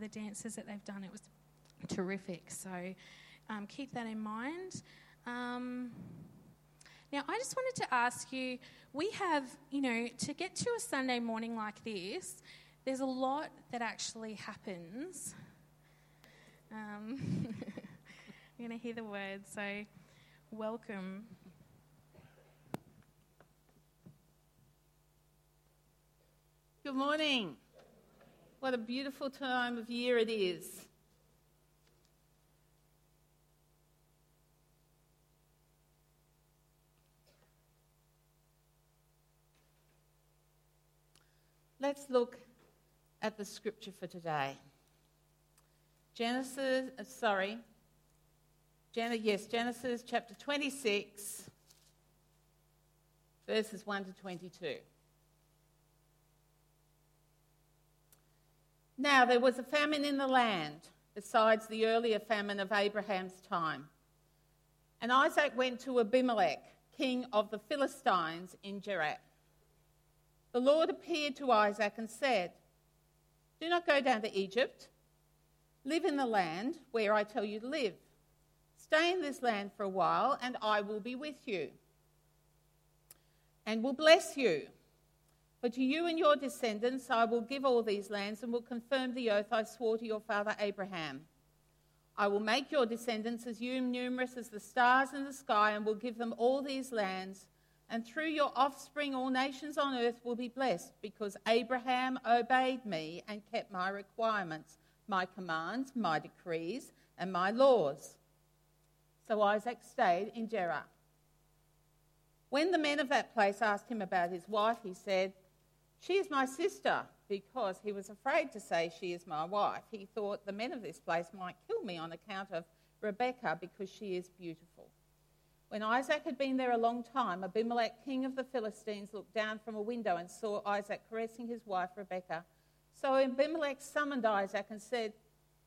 the dances that they've done. It was terrific. So um, keep that in mind. Um, now, I just wanted to ask you we have, you know, to get to a Sunday morning like this, there's a lot that actually happens. Um, you're going to hear the words, so welcome. Good morning. What a beautiful time of year it is. Let's look at the scripture for today. Genesis, uh, sorry, Gen- yes, Genesis chapter 26, verses 1 to 22. Now there was a famine in the land, besides the earlier famine of Abraham's time. And Isaac went to Abimelech, king of the Philistines, in Gerar. The Lord appeared to Isaac and said, Do not go down to Egypt. Live in the land where I tell you to live. Stay in this land for a while, and I will be with you and will bless you. But to you and your descendants I will give all these lands and will confirm the oath I swore to your father Abraham. I will make your descendants as numerous as the stars in the sky and will give them all these lands and through your offspring, all nations on earth will be blessed, because Abraham obeyed me and kept my requirements, my commands, my decrees, and my laws. So Isaac stayed in Gerar. When the men of that place asked him about his wife, he said, She is my sister, because he was afraid to say, She is my wife. He thought the men of this place might kill me on account of Rebekah, because she is beautiful. When Isaac had been there a long time, Abimelech, king of the Philistines, looked down from a window and saw Isaac caressing his wife Rebekah. So Abimelech summoned Isaac and said,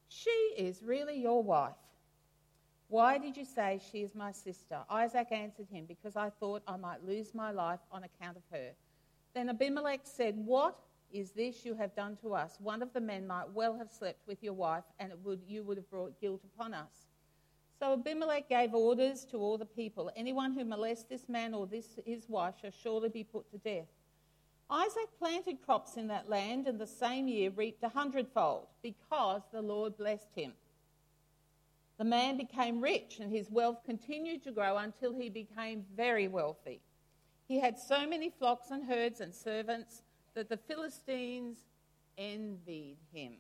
She is really your wife. Why did you say she is my sister? Isaac answered him, Because I thought I might lose my life on account of her. Then Abimelech said, What is this you have done to us? One of the men might well have slept with your wife, and would, you would have brought guilt upon us. So Abimelech gave orders to all the people anyone who molests this man or this, his wife shall surely be put to death. Isaac planted crops in that land and the same year reaped a hundredfold because the Lord blessed him. The man became rich and his wealth continued to grow until he became very wealthy. He had so many flocks and herds and servants that the Philistines envied him.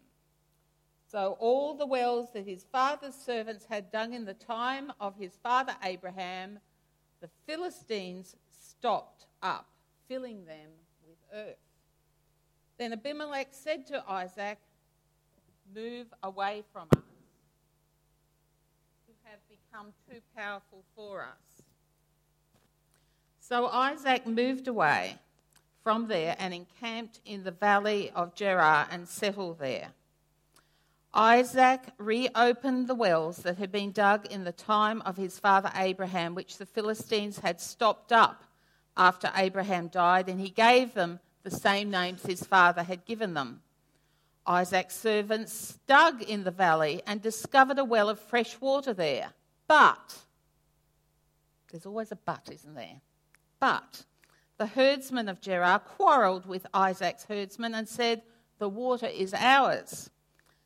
So all the wells that his father's servants had dug in the time of his father Abraham, the Philistines stopped up, filling them with earth. Then Abimelech said to Isaac, Move away from us, who have become too powerful for us. So Isaac moved away from there and encamped in the valley of Gerar and settled there. Isaac reopened the wells that had been dug in the time of his father Abraham, which the Philistines had stopped up after Abraham died, and he gave them the same names his father had given them. Isaac's servants dug in the valley and discovered a well of fresh water there. But, there's always a but, isn't there? But the herdsmen of Gerar quarrelled with Isaac's herdsmen and said, The water is ours.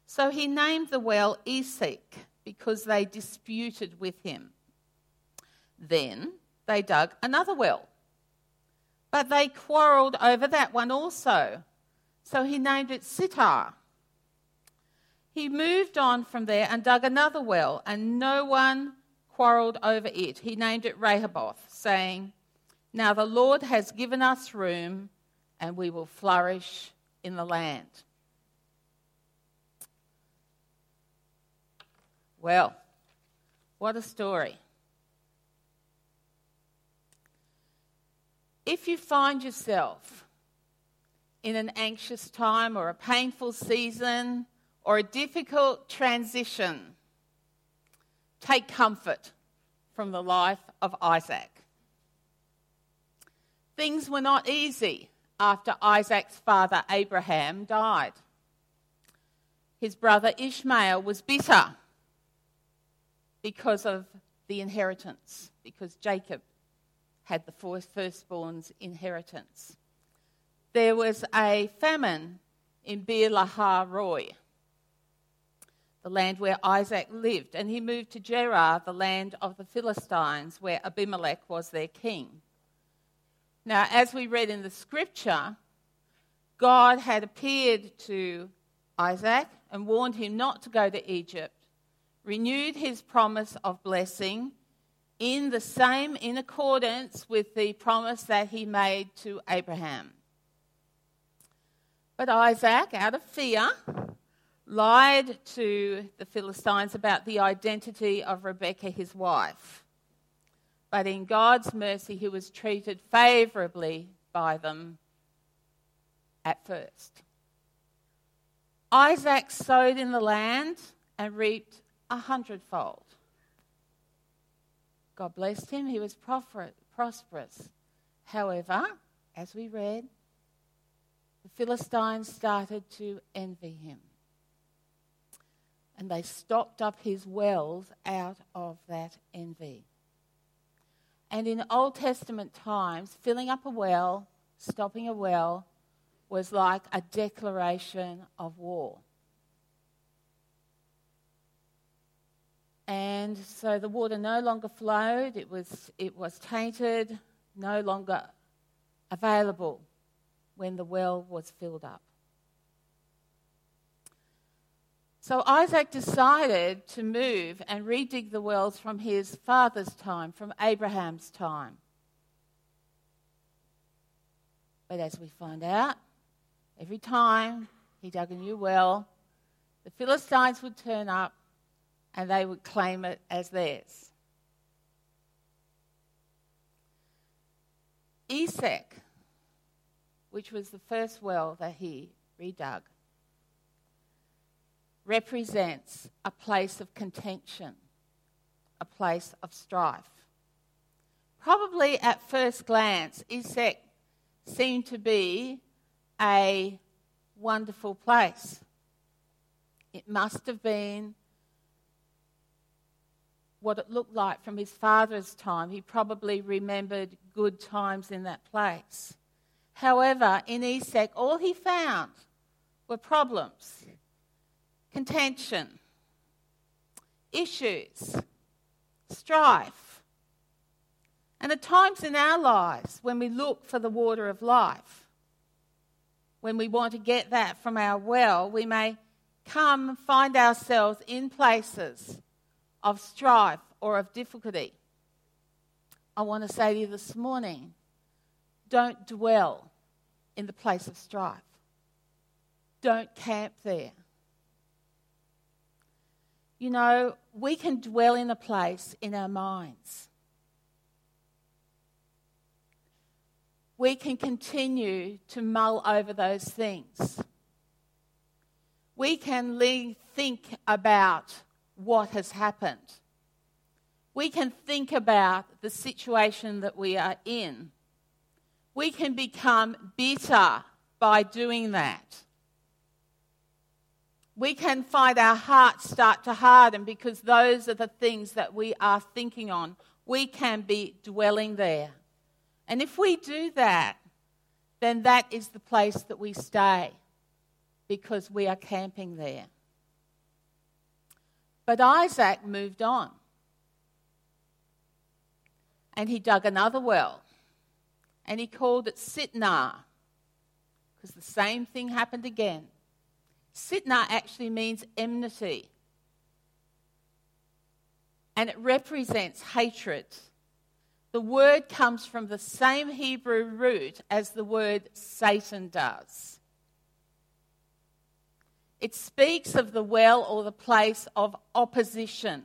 So he named the well Esek because they disputed with him. Then they dug another well, but they quarrelled over that one also. So he named it Sitnah. He moved on from there and dug another well, and no one quarrelled over it. He named it Rehoboth, saying, Now the Lord has given us room, and we will flourish in the land. Well, what a story. If you find yourself in an anxious time or a painful season or a difficult transition, take comfort from the life of Isaac. Things were not easy after Isaac's father Abraham died. his brother Ishmael was bitter because of the inheritance, because Jacob had the firstborn's inheritance. There was a famine in Lahai Roi, the land where Isaac lived, and he moved to Gerar, the land of the Philistines, where Abimelech was their king. Now, as we read in the scripture, God had appeared to Isaac and warned him not to go to Egypt, renewed his promise of blessing in the same, in accordance with the promise that he made to Abraham. But Isaac, out of fear, lied to the Philistines about the identity of Rebekah, his wife. But in God's mercy, he was treated favorably by them at first. Isaac sowed in the land and reaped a hundredfold. God blessed him, he was prosperous. However, as we read, the Philistines started to envy him. And they stopped up his wells out of that envy. And in Old Testament times, filling up a well, stopping a well, was like a declaration of war. And so the water no longer flowed, it was, it was tainted, no longer available when the well was filled up. So Isaac decided to move and redig the wells from his father's time, from Abraham's time. But as we find out, every time he dug a new well, the Philistines would turn up and they would claim it as theirs. Esek, which was the first well that he redug, represents a place of contention, a place of strife. Probably at first glance, Esek seemed to be a wonderful place. It must have been what it looked like from his father's time. He probably remembered good times in that place. However, in Esek, all he found were problems, contention, issues, strife. And at times in our lives, when we look for the water of life, when we want to get that from our well, we may come find ourselves in places of strife or of difficulty. I want to say to you this morning don't dwell in the place of strife, don't camp there. You know, we can dwell in a place in our minds. We can continue to mull over those things. We can think about what has happened. We can think about the situation that we are in. We can become bitter by doing that. We can find our hearts start to harden because those are the things that we are thinking on. We can be dwelling there. And if we do that, then that is the place that we stay because we are camping there. But Isaac moved on. And he dug another well. And he called it Sitnah. Because the same thing happened again. Sitnah actually means enmity. And it represents hatred. The word comes from the same Hebrew root as the word Satan does. It speaks of the well or the place of opposition,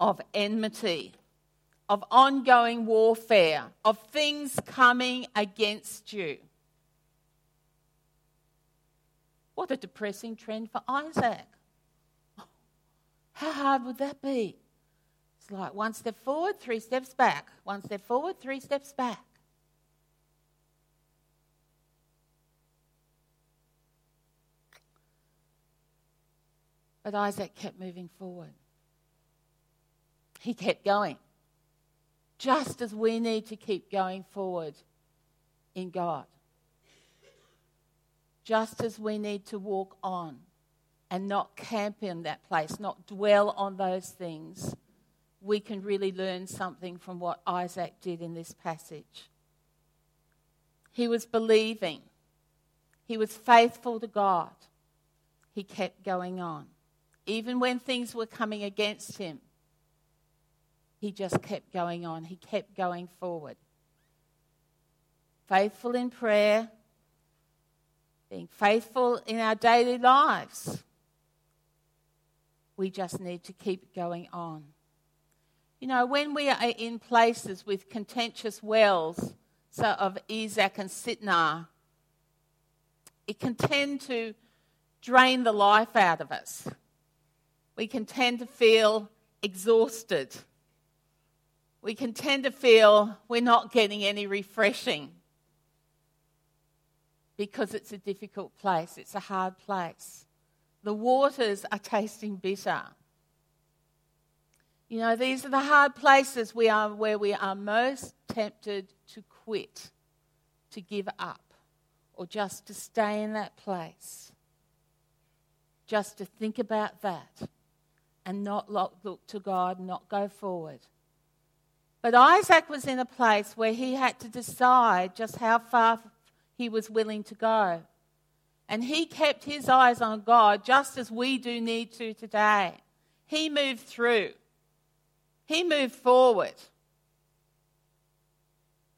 of enmity, of ongoing warfare, of things coming against you. What a depressing trend for Isaac. How hard would that be? It's like one step forward, three steps back. One step forward, three steps back. But Isaac kept moving forward. He kept going. Just as we need to keep going forward in God. Just as we need to walk on and not camp in that place, not dwell on those things, we can really learn something from what Isaac did in this passage. He was believing, he was faithful to God. He kept going on. Even when things were coming against him, he just kept going on. He kept going forward. Faithful in prayer, being faithful in our daily lives. We just need to keep going on. You know, when we are in places with contentious wells so of Esek and Sitnah, it can tend to drain the life out of us. We can tend to feel exhausted. We can tend to feel we're not getting any refreshing because it's a difficult place, it's a hard place. The waters are tasting bitter. You know, these are the hard places we are where we are most tempted to quit, to give up, or just to stay in that place. Just to think about that and not look to God, not go forward. But Isaac was in a place where he had to decide just how far he was willing to go. And he kept his eyes on God just as we do need to today. He moved through. He moved forward.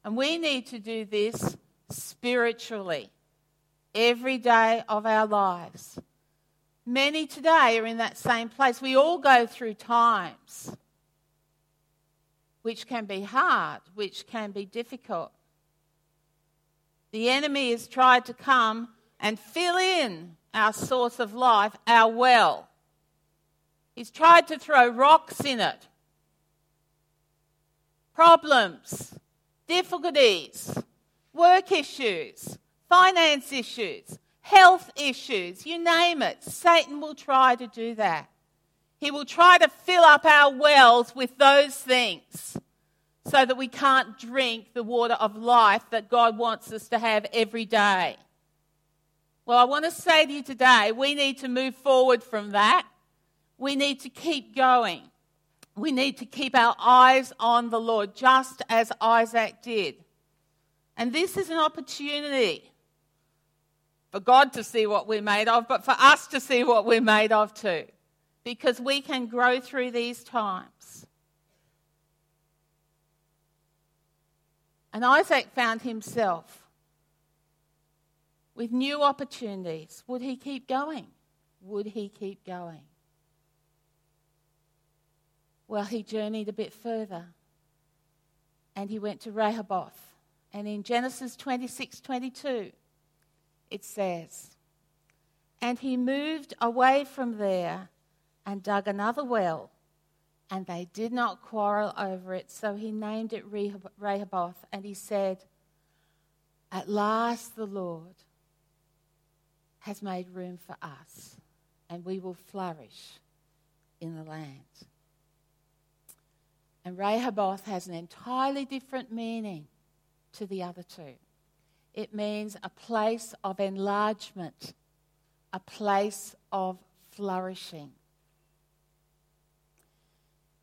And we need to do this spiritually every day of our lives. Many today are in that same place. We all go through times which can be hard, which can be difficult. The enemy has tried to come and fill in our source of life, our well. He's tried to throw rocks in it problems, difficulties, work issues, finance issues, health issues, you name it. Satan will try to do that. He will try to fill up our wells with those things so that we can't drink the water of life that God wants us to have every day. Well, I want to say to you today, we need to move forward from that. We need to keep going we need to keep our eyes on the Lord, just as Isaac did. And this is an opportunity for God to see what we're made of, but for us to see what we're made of too, because we can grow through these times. And Isaac found himself with new opportunities. Would he keep going? Would he keep going? Well, he journeyed a bit further and he went to Rehoboth. And in Genesis 26 22, it says, And he moved away from there and dug another well, and they did not quarrel over it. So he named it Rehoboth, and he said, At last the Lord has made room for us, and we will flourish in the land. And Rehoboth has an entirely different meaning to the other two. It means a place of enlargement, a place of flourishing.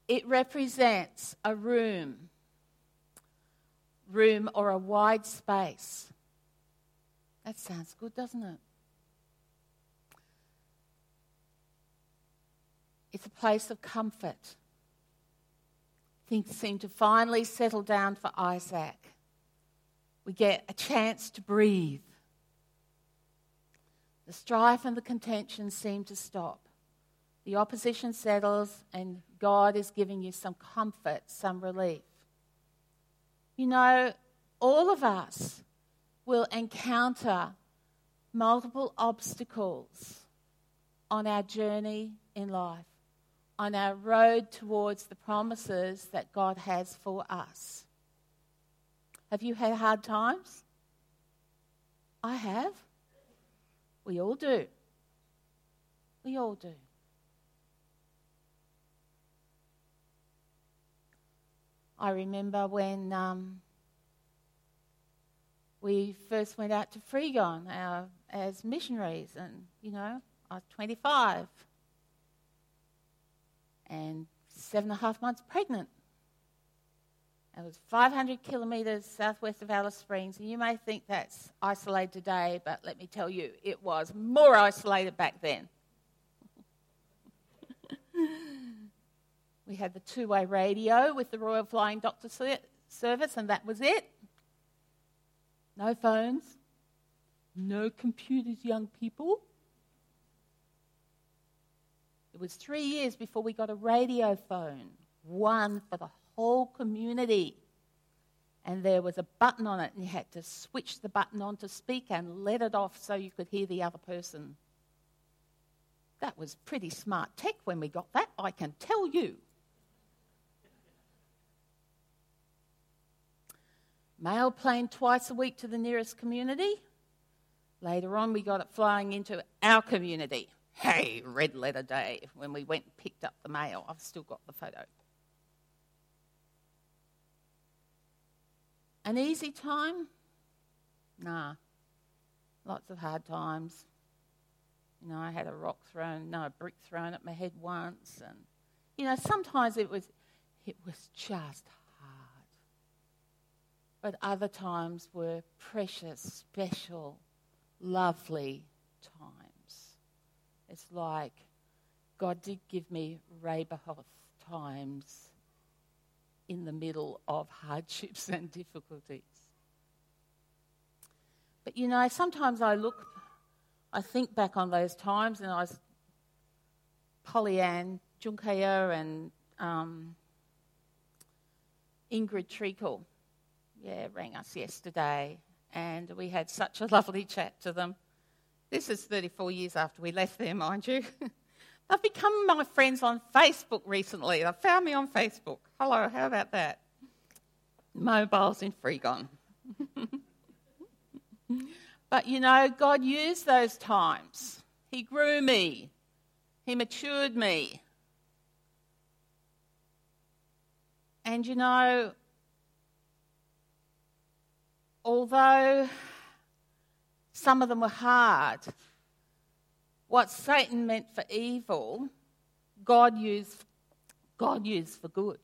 It represents a room, room or a wide space. That sounds good, doesn't it? It's a place of comfort Things seem to finally settle down for Isaac. We get a chance to breathe. The strife and the contention seem to stop. The opposition settles, and God is giving you some comfort, some relief. You know, all of us will encounter multiple obstacles on our journey in life on our road towards the promises that God has for us. Have you had hard times? I have. We all do. We all do. I remember when um, we first went out to Fregon our, as missionaries, and you know, I was 25 and seven and a half months pregnant. It was 500 kilometres southwest of Alice Springs, and you may think that's isolated today, but let me tell you, it was more isolated back then. We had the two way radio with the Royal Flying Doctor Service, and that was it. No phones, no computers, young people. It was three years before we got a radio phone, one for the whole community. And there was a button on it, and you had to switch the button on to speak and let it off so you could hear the other person. That was pretty smart tech when we got that, I can tell you. Mail plane twice a week to the nearest community. Later on, we got it flying into our community. Hey, red letter day, when we went and picked up the mail. I've still got the photo. An easy time? Nah. Lots of hard times. You know, I had a rock thrown, no, a brick thrown at my head once, and you know, sometimes it was, it was just. But other times were precious, special, lovely times. It's like God did give me Rehoboth times in the middle of hardships and difficulties. But you know, sometimes I look, I think back on those times, and I was Pollyann, Junkaya, and um, Ingrid Treacle, yeah, rang us yesterday, and we had such a lovely chat to them. This is 34 years after we left there, mind you. They've become my friends on Facebook recently. They found me on Facebook. Hello, how about that? Mobiles in Fregon. but you know, God used those times. He grew me, He matured me. And you know, although some of them were hard, what Satan meant for evil, God used, God used for good.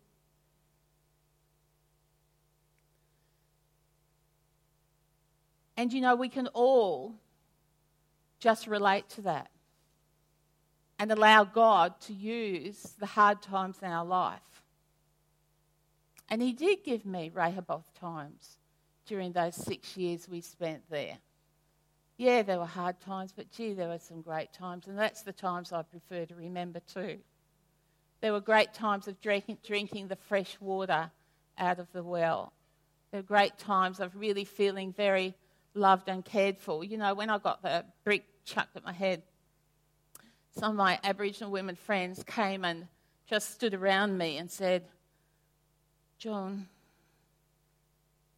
And you know, we can all just relate to that and allow God to use the hard times in our life. And He did give me Rehoboth times during those six years we spent there yeah, there were hard times, but gee, there were some great times, and that's the times I prefer to remember too. There were great times of drinking, drinking the fresh water out of the well. There were great times of really feeling very loved and cared for. You know, when I got the brick chucked at my head, some of my Aboriginal women friends came and just stood around me and said, John,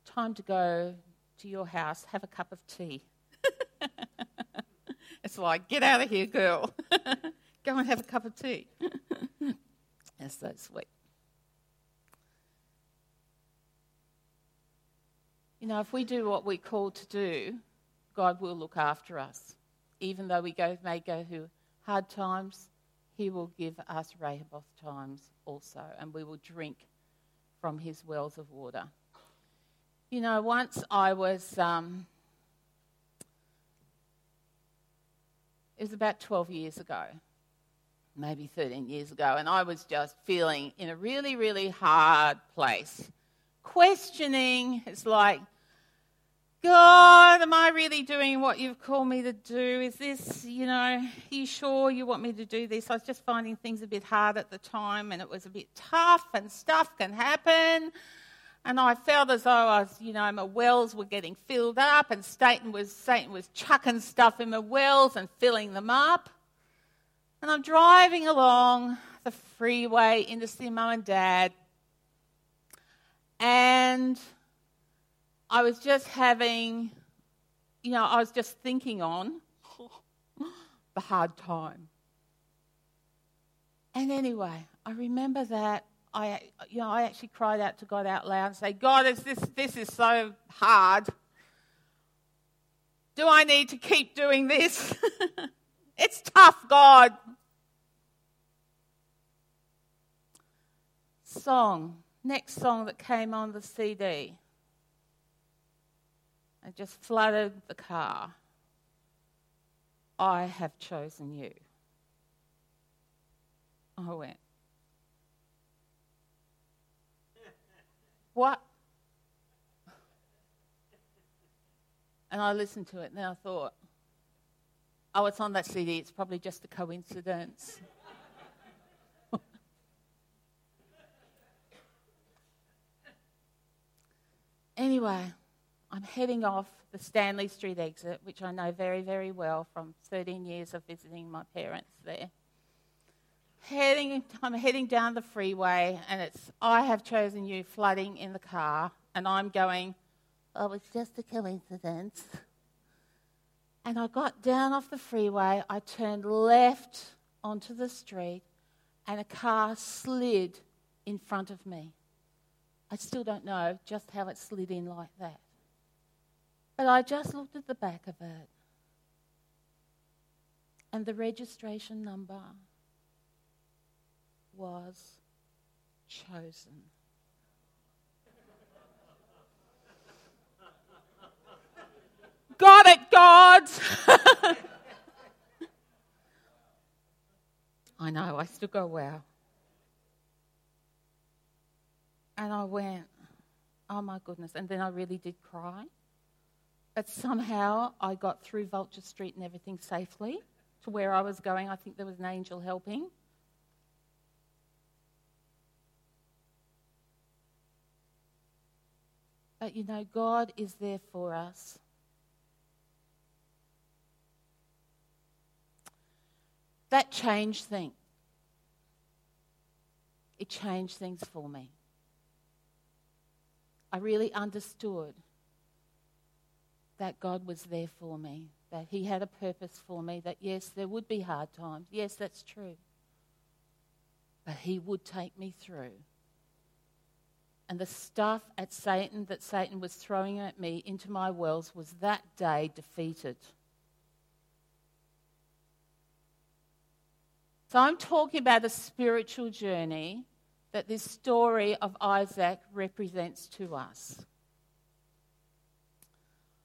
time to go to your house, have a cup of tea. it's like, get out of here, girl. Go and have a cup of tea. That's so sweet. You know, if we do what we're called to do, God will look after us. Even though we go, may go through hard times, He will give us Rehoboth times also, and we will drink from His wells of water. You know, once I was um, It was about 12 years ago, maybe 13 years ago, and I was just feeling in a really, really hard place. Questioning, it's like, God, am I really doing what you've called me to do? Is this, you know, are you sure you want me to do this? I was just finding things a bit hard at the time and it was a bit tough and stuff can happen. And I felt as though I was, you know, my wells were getting filled up, and Satan was, Satan was chucking stuff in my wells and filling them up. And I'm driving along the freeway into see mum and dad, and I was just having, you know, I was just thinking on the hard time. And anyway, I remember that I, you know, I actually cried out to God out loud and say, God, is this, this is so hard. Do I need to keep doing this? it's tough, God. Song, next song that came on the CD. It just flooded the car. I have chosen you. I went, What? And I listened to it and I thought, oh, it's on that CD. It's probably just a coincidence. anyway, I'm heading off the Stanley Street exit, which I know very, very well from 13 years of visiting my parents there heading, I'm heading down the freeway, and it's I have chosen you flooding in the car, and I'm going, oh, it's just a coincidence. And I got down off the freeway, I turned left onto the street, and a car slid in front of me. I still don't know just how it slid in like that. But I just looked at the back of it, and the registration number was chosen. Got it, God! I know, I still go, wow. And I went, oh my goodness. And then I really did cry. But somehow I got through Vulture Street and everything safely to where I was going. I think there was an angel helping. But you know, God is there for us. That changed things. It changed things for me. I really understood that God was there for me, that He had a purpose for me, that yes, there would be hard times. Yes, that's true. But He would take me through and the stuff at Satan that Satan was throwing at me into my wells was that day defeated. So I'm talking about a spiritual journey that this story of Isaac represents to us.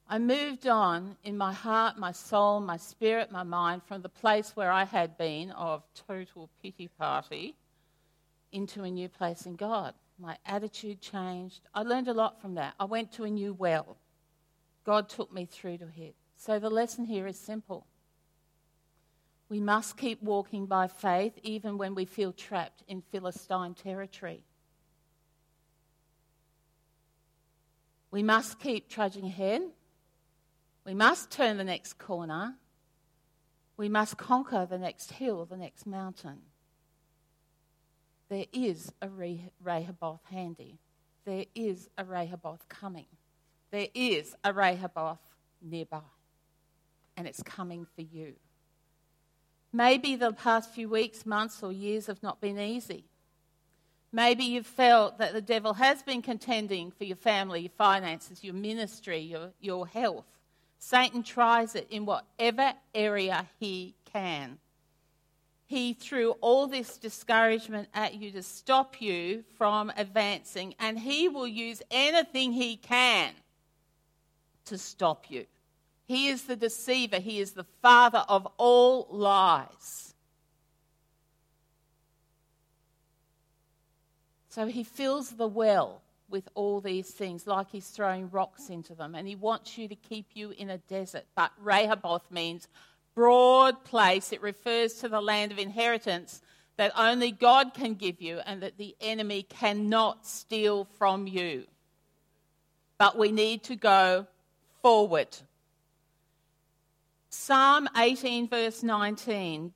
I moved on in my heart, my soul, my spirit, my mind from the place where I had been of total pity party into a new place in God. My attitude changed. I learned a lot from that. I went to a new well. God took me through to it. So the lesson here is simple. We must keep walking by faith even when we feel trapped in Philistine territory. We must keep trudging ahead. We must turn the next corner. We must conquer the next hill, the next mountain there is a Rehoboth handy. There is a Rehoboth coming. There is a Rehoboth nearby. And it's coming for you. Maybe the past few weeks, months, or years have not been easy. Maybe you've felt that the devil has been contending for your family, your finances, your ministry, your, your health. Satan tries it in whatever area he can he threw all this discouragement at you to stop you from advancing, and he will use anything he can to stop you. He is the deceiver, he is the father of all lies. So he fills the well with all these things, like he's throwing rocks into them, and he wants you to keep you in a desert. But Rehoboth means broad place. It refers to the land of inheritance that only God can give you and that the enemy cannot steal from you. But we need to go forward. Psalm 18, verse 19,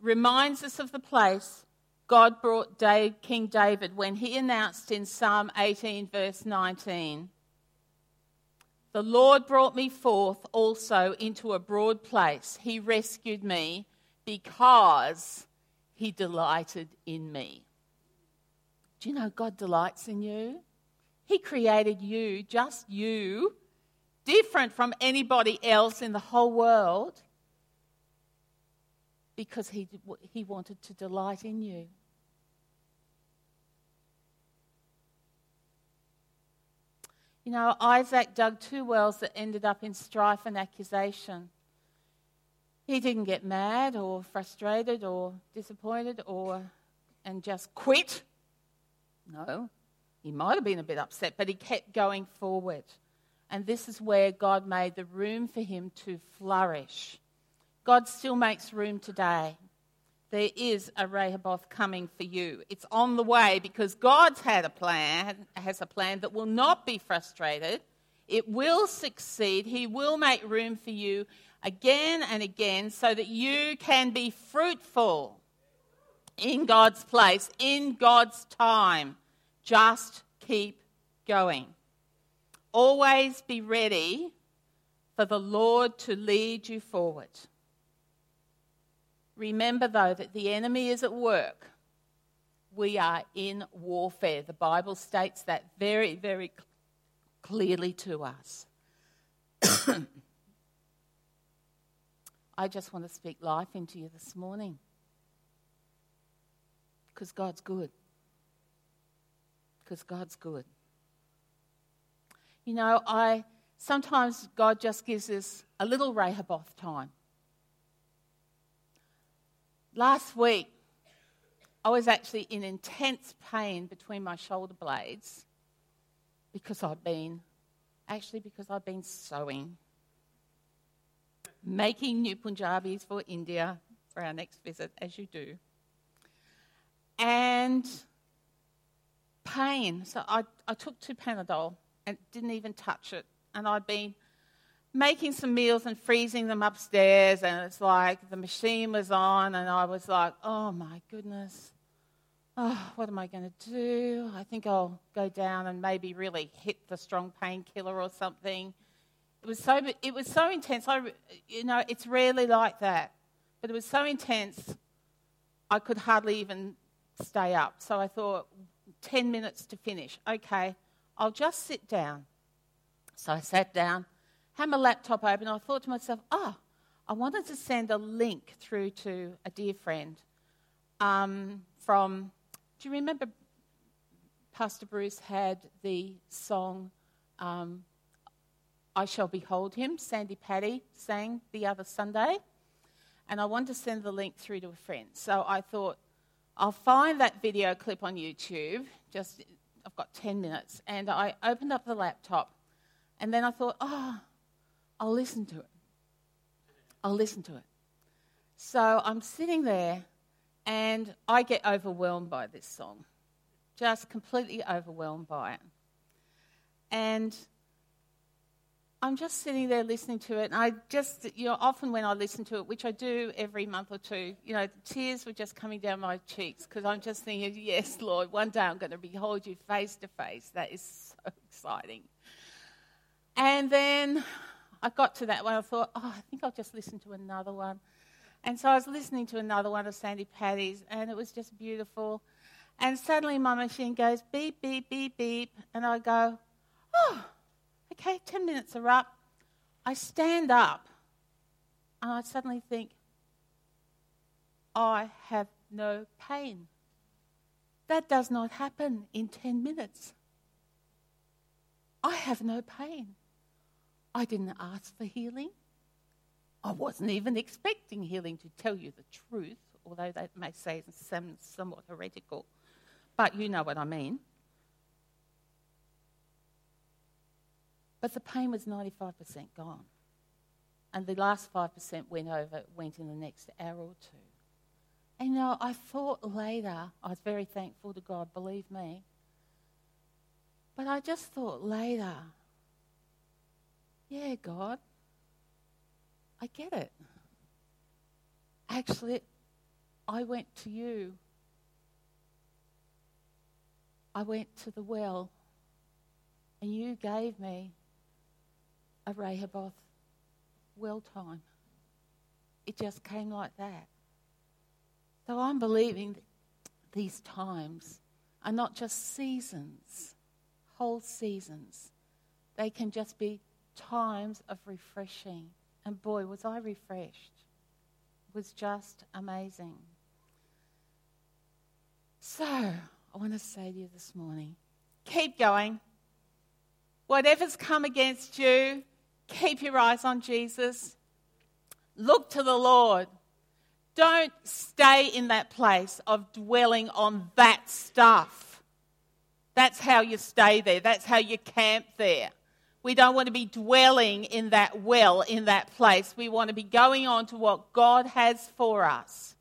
reminds us of the place God brought King David when he announced in Psalm 18, verse 19 the Lord brought me forth also into a broad place. He rescued me because he delighted in me. Do you know God delights in you? He created you, just you, different from anybody else in the whole world, because He, he wanted to delight in you. You know, Isaac dug two wells that ended up in strife and accusation. He didn't get mad or frustrated or disappointed or and just quit. No. He might have been a bit upset, but he kept going forward. And this is where God made the room for him to flourish. God still makes room today. There is a Rehoboth coming for you. It's on the way because God's had a plan, has a plan that will not be frustrated. It will succeed. He will make room for you again and again so that you can be fruitful in God's place, in God's time. Just keep going. Always be ready for the Lord to lead you forward. Remember, though, that the enemy is at work. We are in warfare. The Bible states that very, very clearly to us. I just want to speak life into you this morning because God's good because God's good. You know, I sometimes God just gives us a little Rehoboth time. Last week, I was actually in intense pain between my shoulder blades because I've been, actually, because I've been sewing, making new Punjabis for India for our next visit, as you do. And pain. So I, I took two Panadol and didn't even touch it. And I'd been making some meals and freezing them upstairs. And it's like the machine was on, and I was like, oh my goodness. Oh, what am I going to do? I think I'll go down and maybe really hit the strong painkiller or something. It was so, it was so intense. I, you know, it's rarely like that, but it was so intense. I could hardly even stay up. So I thought, 10 minutes to finish. Okay, I'll just sit down. So I sat down, had my laptop open. I thought to myself, oh, I wanted to send a link through to a dear friend um, from, do you remember Pastor Bruce had the song um, I Shall Behold Him? Sandi Patty sang the other Sunday. And I wanted to send the link through to a friend. So I thought, I'll find that video clip on YouTube. Just, I've got 10 minutes. And I opened up the laptop. And then I thought, oh, I'll listen to it. I'll listen to it. So I'm sitting there and I get overwhelmed by this song. Just completely overwhelmed by it. And I'm just sitting there listening to it, and I just, you know, often when I listen to it, which I do every month or two, you know, tears were just coming down my cheeks because I'm just thinking, yes, Lord, one day I'm going to behold you face to face. That is so exciting. And then I got to that one, I thought, oh, I think I'll just listen to another one. And so I was listening to another one of Sandi Patty's, and it was just beautiful. And suddenly my machine goes beep, beep, beep, beep, and I go, oh, okay, 10 minutes are up. I stand up and I suddenly think, I have no pain. That does not happen in 10 minutes. I have no pain. I didn't ask for healing. I wasn't even expecting healing to tell you the truth, although that may say somewhat heretical. But you know what I mean. But the pain was 95% gone. And the last 5% went over, went in the next hour or two. And you know, I thought later, I was very thankful to God, believe me. But I just thought later, yeah, God, I get it. Actually, I went to you. I went to the well, and you gave me a Rehoboth well time. It just came like that. So I'm believing these times are not just seasons, whole seasons. They can just be times of refreshing. And boy, was I refreshed. It was just amazing. So, I want to say to you this morning keep going. Whatever's come against you, keep your eyes on Jesus. Look to the Lord. Don't stay in that place of dwelling on that stuff. That's how you stay there. That's how you camp there. We don't want to be dwelling in that well, in that place. We want to be going on to what God has for us.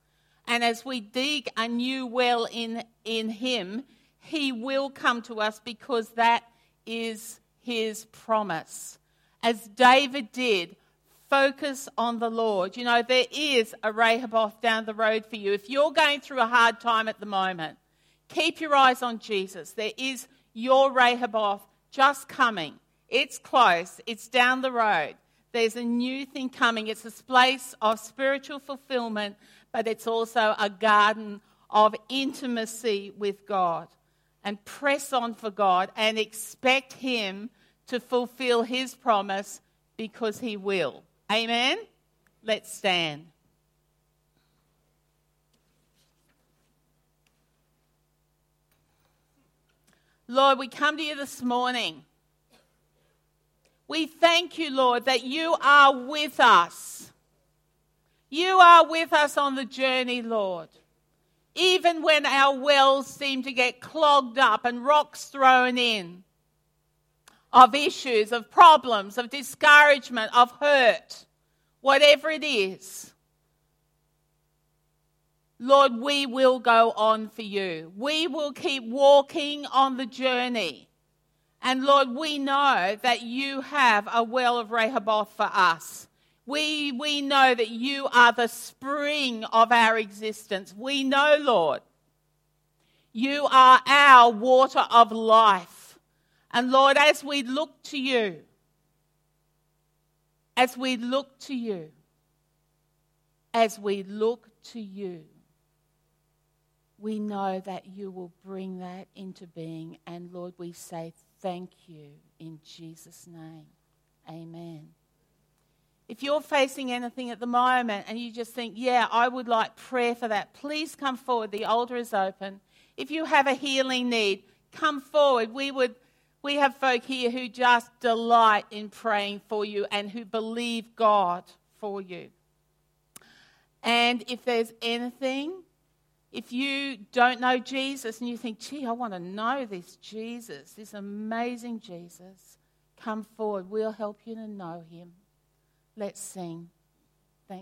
And as we dig a new well in, in Him, He will come to us because that is His promise. As David did, focus on the Lord. You know, there is a Rehoboth down the road for you. If you're going through a hard time at the moment, keep your eyes on Jesus. There is your Rehoboth just coming. It's close, it's down the road. There's a new thing coming. It's a place of spiritual fulfillment, but it's also a garden of intimacy with God. And press on for God and expect Him to fulfill His promise because He will. Amen? Let's stand. Lord, we come to you this morning we thank you, Lord, that you are with us. You are with us on the journey, Lord. Even when our wells seem to get clogged up and rocks thrown in of issues, of problems, of discouragement, of hurt, whatever it is. Lord, we will go on for you. We will keep walking on the journey. And Lord, we know that you have a well of Rehoboth for us. We, we know that you are the spring of our existence. We know, Lord, you are our water of life. And Lord, as we look to you, as we look to you, as we look to you, we know that you will bring that into being. And Lord, we say thank you in Jesus' name. Amen. If you're facing anything at the moment and you just think, yeah, I would like prayer for that, please come forward. The altar is open. If you have a healing need, come forward. We would we have folk here who just delight in praying for you and who believe God for you. And if there's anything if you don't know Jesus and you think, gee, I want to know this Jesus, this amazing Jesus, come forward. We'll help you to know him. Let's sing.